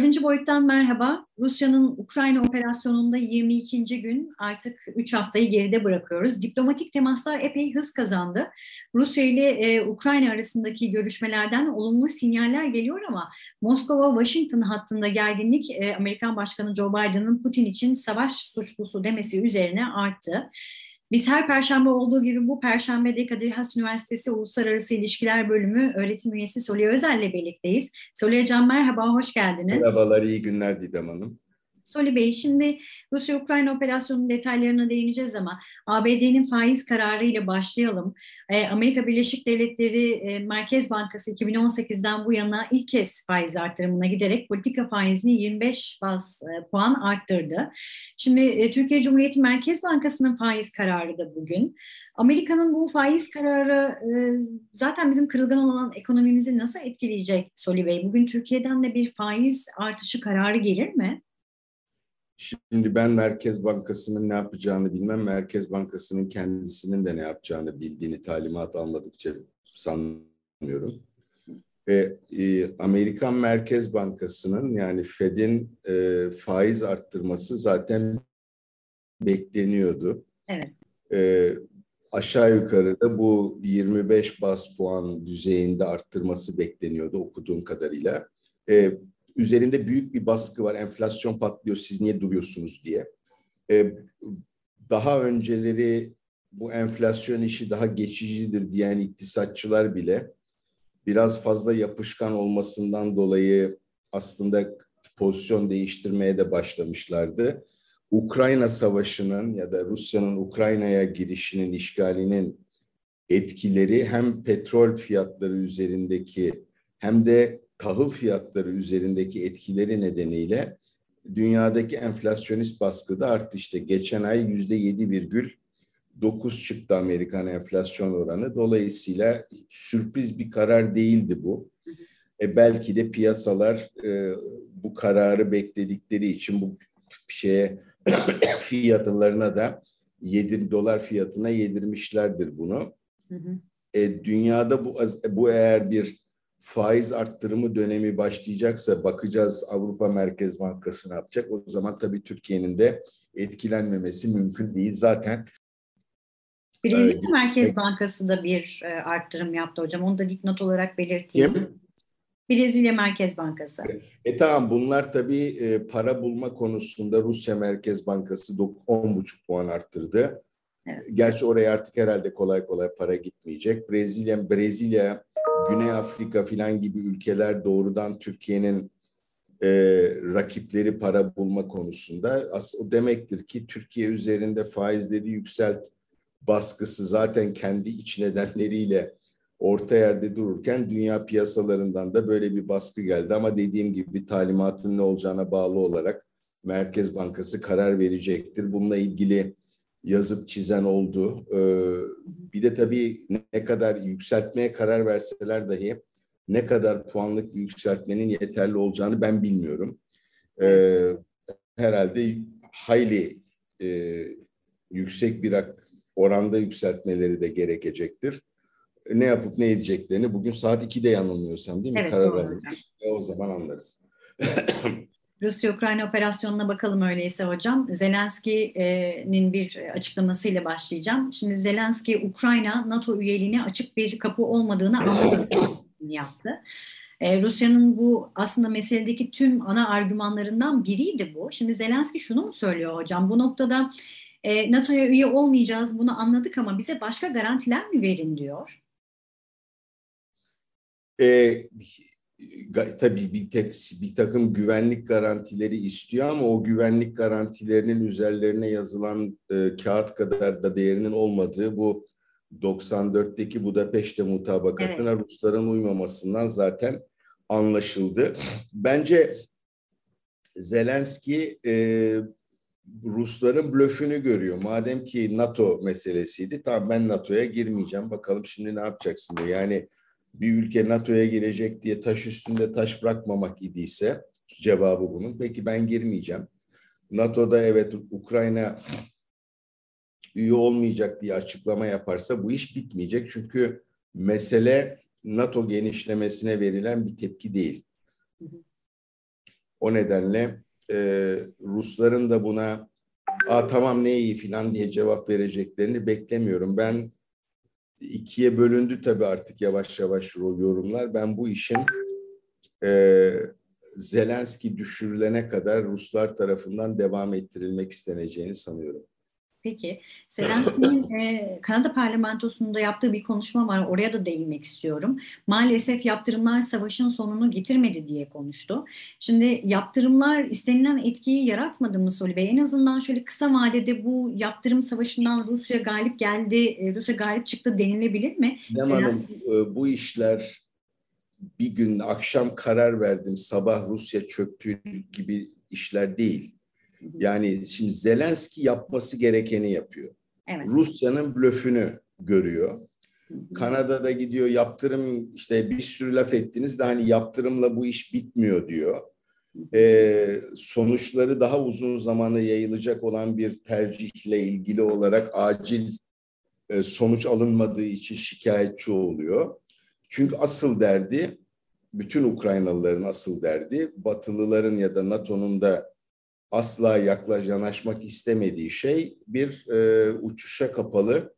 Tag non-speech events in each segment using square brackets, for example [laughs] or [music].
Dördüncü boyuttan merhaba. Rusya'nın Ukrayna operasyonunda 22. gün artık 3 haftayı geride bırakıyoruz. Diplomatik temaslar epey hız kazandı. Rusya ile e, Ukrayna arasındaki görüşmelerden olumlu sinyaller geliyor ama Moskova-Washington hattında gerginlik e, Amerikan Başkanı Joe Biden'ın Putin için savaş suçlusu demesi üzerine arttı. Biz her perşembe olduğu gibi bu perşembe de Kadir Has Üniversitesi Uluslararası İlişkiler Bölümü öğretim üyesi Solya Özel ile birlikteyiz. Solya Can merhaba, hoş geldiniz. Merhabalar, iyi günler Didem Hanım. Soli Bey, şimdi Rusya-Ukrayna operasyonunun detaylarına değineceğiz ama ABD'nin faiz kararı ile başlayalım. E, Amerika Birleşik Devletleri e, Merkez Bankası 2018'den bu yana ilk kez faiz artırımına giderek politika faizini 25 baz e, puan arttırdı. Şimdi Türkiye Cumhuriyeti Merkez Bankası'nın faiz kararı da bugün. Amerika'nın bu faiz kararı zaten bizim kırılgan olan ekonomimizi nasıl etkileyecek Soli Bey? Bugün Türkiye'den de bir faiz artışı kararı gelir mi? Şimdi ben Merkez Bankası'nın ne yapacağını bilmem. Merkez Bankası'nın kendisinin de ne yapacağını bildiğini talimat almadıkça sanmıyorum. Ve e, Amerikan Merkez Bankası'nın yani Fed'in e, faiz arttırması zaten bekleniyordu. Evet. E, aşağı yukarı da bu 25 bas puan düzeyinde arttırması bekleniyordu okuduğum kadarıyla. E, üzerinde büyük bir baskı var. Enflasyon patlıyor, siz niye duruyorsunuz diye. Ee, daha önceleri bu enflasyon işi daha geçicidir diyen iktisatçılar bile biraz fazla yapışkan olmasından dolayı aslında pozisyon değiştirmeye de başlamışlardı. Ukrayna Savaşı'nın ya da Rusya'nın Ukrayna'ya girişinin, işgalinin etkileri hem petrol fiyatları üzerindeki hem de tahıl fiyatları üzerindeki etkileri nedeniyle dünyadaki enflasyonist baskı da arttı. İşte geçen ay yüzde yedi virgül dokuz çıktı Amerikan enflasyon oranı. Dolayısıyla sürpriz bir karar değildi bu. E belki de piyasalar e, bu kararı bekledikleri için bu şeye [coughs] fiyatlarına da 7 dolar fiyatına yedirmişlerdir bunu. Hı hı. E, dünyada bu bu eğer bir faiz arttırımı dönemi başlayacaksa bakacağız Avrupa Merkez Bankası ne yapacak. O zaman tabii Türkiye'nin de etkilenmemesi mümkün değil. Zaten Brezilya e, Merkez Bankası da bir e, arttırım yaptı hocam. Onu da dipnot olarak belirteyim. Kim? Brezilya Merkez Bankası. E tamam bunlar tabii e, para bulma konusunda Rusya Merkez Bankası 10,5 puan arttırdı. Evet. Gerçi oraya artık herhalde kolay kolay para gitmeyecek. Brezilya Brezilya Güney Afrika filan gibi ülkeler doğrudan Türkiye'nin e, rakipleri para bulma konusunda o demektir ki Türkiye üzerinde faizleri yükselt baskısı zaten kendi iç nedenleriyle orta yerde dururken dünya piyasalarından da böyle bir baskı geldi ama dediğim gibi talimatın ne olacağına bağlı olarak Merkez Bankası karar verecektir. Bununla ilgili yazıp çizen oldu. Ee, bir de tabii ne kadar yükseltmeye karar verseler dahi ne kadar puanlık bir yükseltmenin yeterli olacağını ben bilmiyorum. Ee, herhalde hayli e, yüksek bir oranda yükseltmeleri de gerekecektir. Ne yapıp ne edeceklerini bugün saat 2'de yanılmıyorsam değil mi? Evet, karar vermiş. E, o zaman anlarız. [clears throat] Rusya-Ukrayna operasyonuna bakalım öyleyse hocam. Zelenski'nin bir açıklamasıyla başlayacağım. Şimdi Zelenski Ukrayna NATO üyeliğine açık bir kapı olmadığını yaptı. Ee, Rusya'nın bu aslında meseledeki tüm ana argümanlarından biriydi bu. Şimdi Zelenski şunu mu söylüyor hocam? Bu noktada e, NATO'ya üye olmayacağız bunu anladık ama bize başka garantiler mi verin diyor? Ee, tabii bir, tek, bir takım güvenlik garantileri istiyor ama o güvenlik garantilerinin üzerlerine yazılan e, kağıt kadar da değerinin olmadığı bu 94'teki Budapeşte mutabakatına evet. Rusların uymamasından zaten anlaşıldı. Bence Zelenski e, Rusların blöfünü görüyor. Madem ki NATO meselesiydi, tamam ben NATO'ya girmeyeceğim. Bakalım şimdi ne yapacaksın diyor. Yani bir ülke NATO'ya girecek diye taş üstünde taş bırakmamak idiyse cevabı bunun. Peki ben girmeyeceğim. NATO'da evet Ukrayna üye olmayacak diye açıklama yaparsa bu iş bitmeyecek. Çünkü mesele NATO genişlemesine verilen bir tepki değil. O nedenle e, Rusların da buna Aa, tamam ne iyi filan diye cevap vereceklerini beklemiyorum. Ben ikiye bölündü tabii artık yavaş yavaş yorumlar. Ben bu işin e, Zelenski düşürülene kadar Ruslar tarafından devam ettirilmek isteneceğini sanıyorum. Peki, Zelenski'nin [laughs] e, Kanada parlamentosunda yaptığı bir konuşma var. Oraya da değinmek istiyorum. Maalesef yaptırımlar savaşın sonunu getirmedi diye konuştu. Şimdi yaptırımlar istenilen etkiyi yaratmadı mı Soli Bey? En azından şöyle kısa vadede bu yaptırım savaşından Rusya galip geldi, e, Rusya galip çıktı denilebilir mi? Hanım, e, bu işler bir gün akşam karar verdim, sabah Rusya çöktü gibi işler değil yani şimdi Zelenski yapması gerekeni yapıyor. Evet. Rusya'nın blöfünü görüyor. Kanada'da gidiyor yaptırım işte bir sürü laf ettiniz de hani yaptırımla bu iş bitmiyor diyor. Ee, sonuçları daha uzun zamana yayılacak olan bir tercihle ilgili olarak acil e, sonuç alınmadığı için şikayetçi oluyor. Çünkü asıl derdi bütün Ukraynalıların asıl derdi Batılıların ya da NATO'nun da asla yaklaş yanaşmak istemediği şey bir e, uçuşa kapalı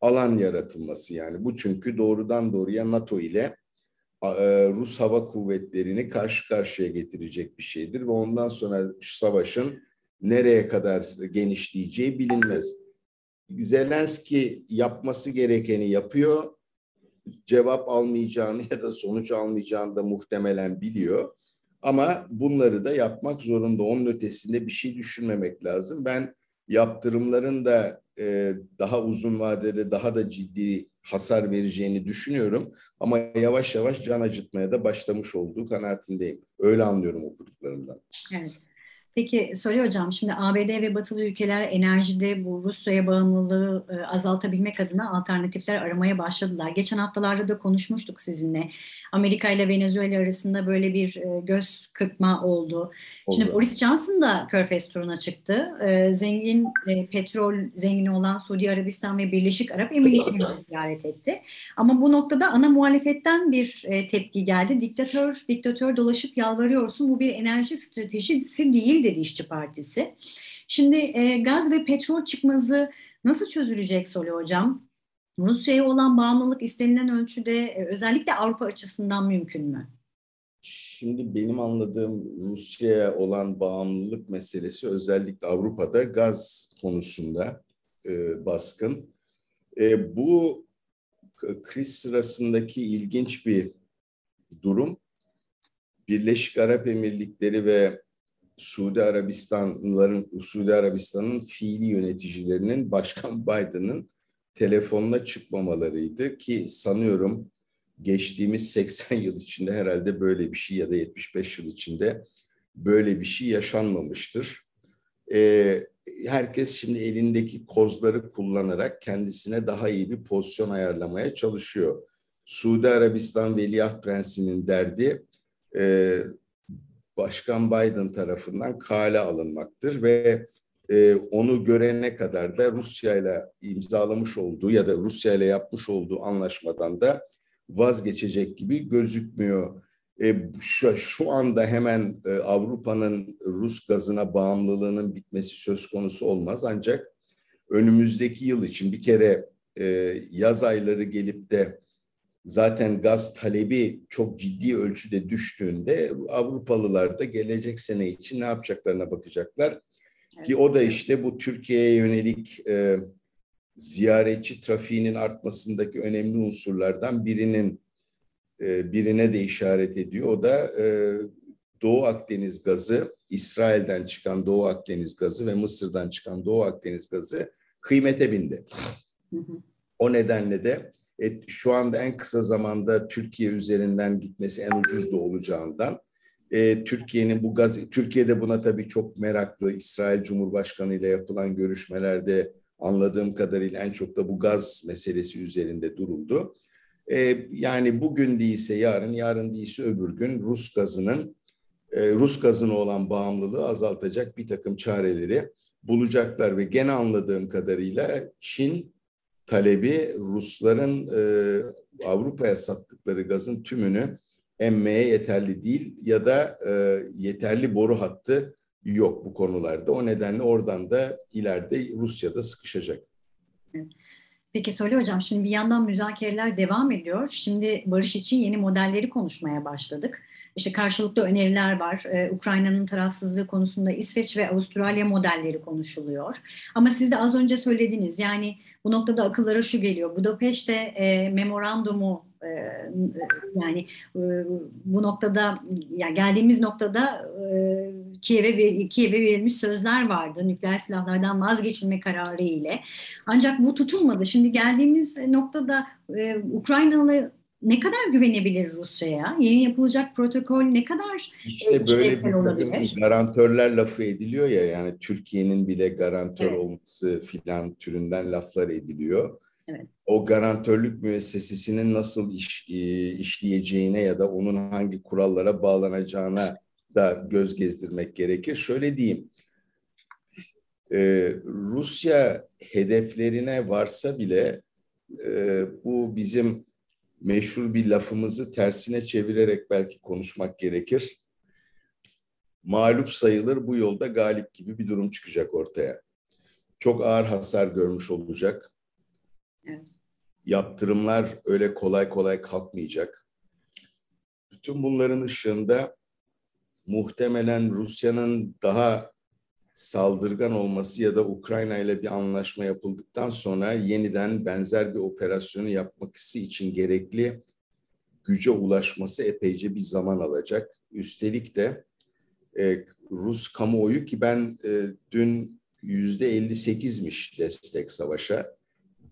alan yaratılması yani. Bu çünkü doğrudan doğruya NATO ile e, Rus Hava Kuvvetleri'ni karşı karşıya getirecek bir şeydir ve ondan sonra savaşın nereye kadar genişleyeceği bilinmez. Zelenski yapması gerekeni yapıyor. Cevap almayacağını ya da sonuç almayacağını da muhtemelen biliyor. Ama bunları da yapmak zorunda. Onun ötesinde bir şey düşünmemek lazım. Ben yaptırımların da e, daha uzun vadede daha da ciddi hasar vereceğini düşünüyorum. Ama yavaş yavaş can acıtmaya da başlamış olduğu kanaatindeyim. Öyle anlıyorum okuduklarımdan. Evet. Peki Soli Hocam, şimdi ABD ve batılı ülkeler enerjide bu Rusya'ya bağımlılığı e, azaltabilmek adına alternatifler aramaya başladılar. Geçen haftalarda da konuşmuştuk sizinle. Amerika ile Venezuela arasında böyle bir e, göz kırpma oldu. oldu. Şimdi Boris Johnson da Körfez turuna çıktı. E, zengin, e, petrol zengini olan Suudi Arabistan ve Birleşik Arap Emirlikleri'ni ziyaret etti. Ama bu noktada ana muhalefetten bir e, tepki geldi. Diktatör, diktatör dolaşıp yalvarıyorsun. Bu bir enerji stratejisi değil dedi İşçi Partisi. Şimdi e, gaz ve petrol çıkmazı nasıl çözülecek Soli Hocam? Rusya'ya olan bağımlılık istenilen ölçüde e, özellikle Avrupa açısından mümkün mü? Şimdi benim anladığım Rusya'ya olan bağımlılık meselesi özellikle Avrupa'da gaz konusunda e, baskın. E, bu kriz sırasındaki ilginç bir durum. Birleşik Arap Emirlikleri ve Suudi Arabistanlıların Suudi Arabistan'ın fiili yöneticilerinin Başkan [laughs] Biden'ın telefonuna çıkmamalarıydı ki sanıyorum geçtiğimiz 80 yıl içinde herhalde böyle bir şey ya da 75 yıl içinde böyle bir şey yaşanmamıştır. Ee, herkes şimdi elindeki kozları kullanarak kendisine daha iyi bir pozisyon ayarlamaya çalışıyor. Suudi Arabistan Veliaht Prensi'nin derdi e, Başkan Biden tarafından kale alınmaktır ve e, onu görene kadar da Rusya ile imzalamış olduğu ya da Rusya ile yapmış olduğu anlaşmadan da vazgeçecek gibi gözükmüyor. E, şu, şu anda hemen e, Avrupa'nın Rus gazına bağımlılığının bitmesi söz konusu olmaz. Ancak önümüzdeki yıl için bir kere e, yaz ayları gelip de zaten gaz talebi çok ciddi ölçüde düştüğünde Avrupalılar da gelecek sene için ne yapacaklarına bakacaklar. Evet. Ki o da işte bu Türkiye'ye yönelik e, ziyaretçi trafiğinin artmasındaki önemli unsurlardan birinin e, birine de işaret ediyor. O da e, Doğu Akdeniz gazı, İsrail'den çıkan Doğu Akdeniz gazı ve Mısır'dan çıkan Doğu Akdeniz gazı kıymete bindi. Hı hı. O nedenle de e, şu anda en kısa zamanda Türkiye üzerinden gitmesi en ucuz da olacağından e, Türkiye'nin bu gaz Türkiye'de buna tabii çok meraklı İsrail Cumhurbaşkanı ile yapılan görüşmelerde anladığım kadarıyla en çok da bu gaz meselesi üzerinde duruldu. E, yani bugün değilse yarın, yarın değilse öbür gün Rus gazının e, Rus gazına olan bağımlılığı azaltacak bir takım çareleri bulacaklar ve gene anladığım kadarıyla Çin talebi Rusların e, Avrupa'ya sattıkları gazın tümünü emmeye yeterli değil ya da e, yeterli boru hattı yok bu konularda. O nedenle oradan da ileride Rusya'da sıkışacak. Peki Söyle Hocam şimdi bir yandan müzakereler devam ediyor. Şimdi barış için yeni modelleri konuşmaya başladık. İşte karşılıklı öneriler var. Ee, Ukrayna'nın tarafsızlığı konusunda İsveç ve Avustralya modelleri konuşuluyor. Ama siz de az önce söylediniz yani bu noktada akıllara şu geliyor. Budapeşte e, memorandumu e, yani e, bu noktada yani geldiğimiz noktada e, Kiev'e Kiev'e verilmiş sözler vardı nükleer silahlardan vazgeçilme kararı ile. Ancak bu tutulmadı. Şimdi geldiğimiz noktada e, Ukraynalı ne kadar güvenebilir Rusya'ya? Yeni yapılacak protokol ne kadar işte e, böyle bir olabilir? garantörler lafı ediliyor ya yani Türkiye'nin bile garantör evet. olması filan türünden laflar ediliyor. Evet. O garantörlük müessesesinin nasıl iş, e, işleyeceğine ya da onun hangi kurallara bağlanacağına da göz gezdirmek gerekir. Şöyle diyeyim, e, Rusya hedeflerine varsa bile e, bu bizim meşhur bir lafımızı tersine çevirerek belki konuşmak gerekir. Mağlup sayılır bu yolda galip gibi bir durum çıkacak ortaya. Çok ağır hasar görmüş olacak. Evet. Yaptırımlar öyle kolay kolay kalkmayacak. Bütün bunların ışığında muhtemelen Rusya'nın daha saldırgan olması ya da Ukrayna ile bir anlaşma yapıldıktan sonra yeniden benzer bir operasyonu yapması için gerekli güce ulaşması epeyce bir zaman alacak. Üstelik de e, Rus kamuoyu ki ben e, dün yüzde 58'miş destek savaşa.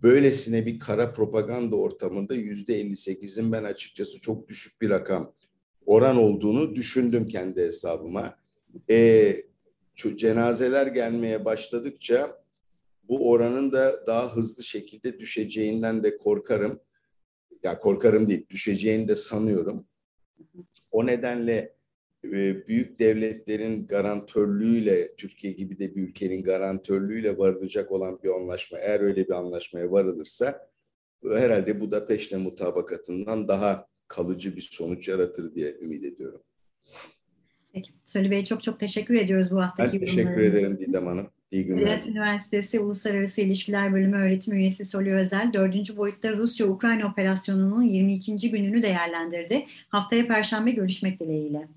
Böylesine bir kara propaganda ortamında yüzde 58'in ben açıkçası çok düşük bir rakam oran olduğunu düşündüm kendi hesabıma. E, cenazeler gelmeye başladıkça bu oranın da daha hızlı şekilde düşeceğinden de korkarım. Ya korkarım değil, düşeceğini de sanıyorum. O nedenle e, büyük devletlerin garantörlüğüyle, Türkiye gibi de bir ülkenin garantörlüğüyle varılacak olan bir anlaşma, eğer öyle bir anlaşmaya varılırsa herhalde Budapeşte mutabakatından daha kalıcı bir sonuç yaratır diye ümit ediyorum. Peki. Söyle Bey çok çok teşekkür ediyoruz bu haftaki Ben teşekkür ederim Didem Hanım. İyi günler. Üniversitesi Üniversitesi Uluslararası İlişkiler Bölümü öğretim üyesi Soli Özel, dördüncü boyutta Rusya-Ukrayna operasyonunun 22. gününü değerlendirdi. Haftaya Perşembe görüşmek dileğiyle.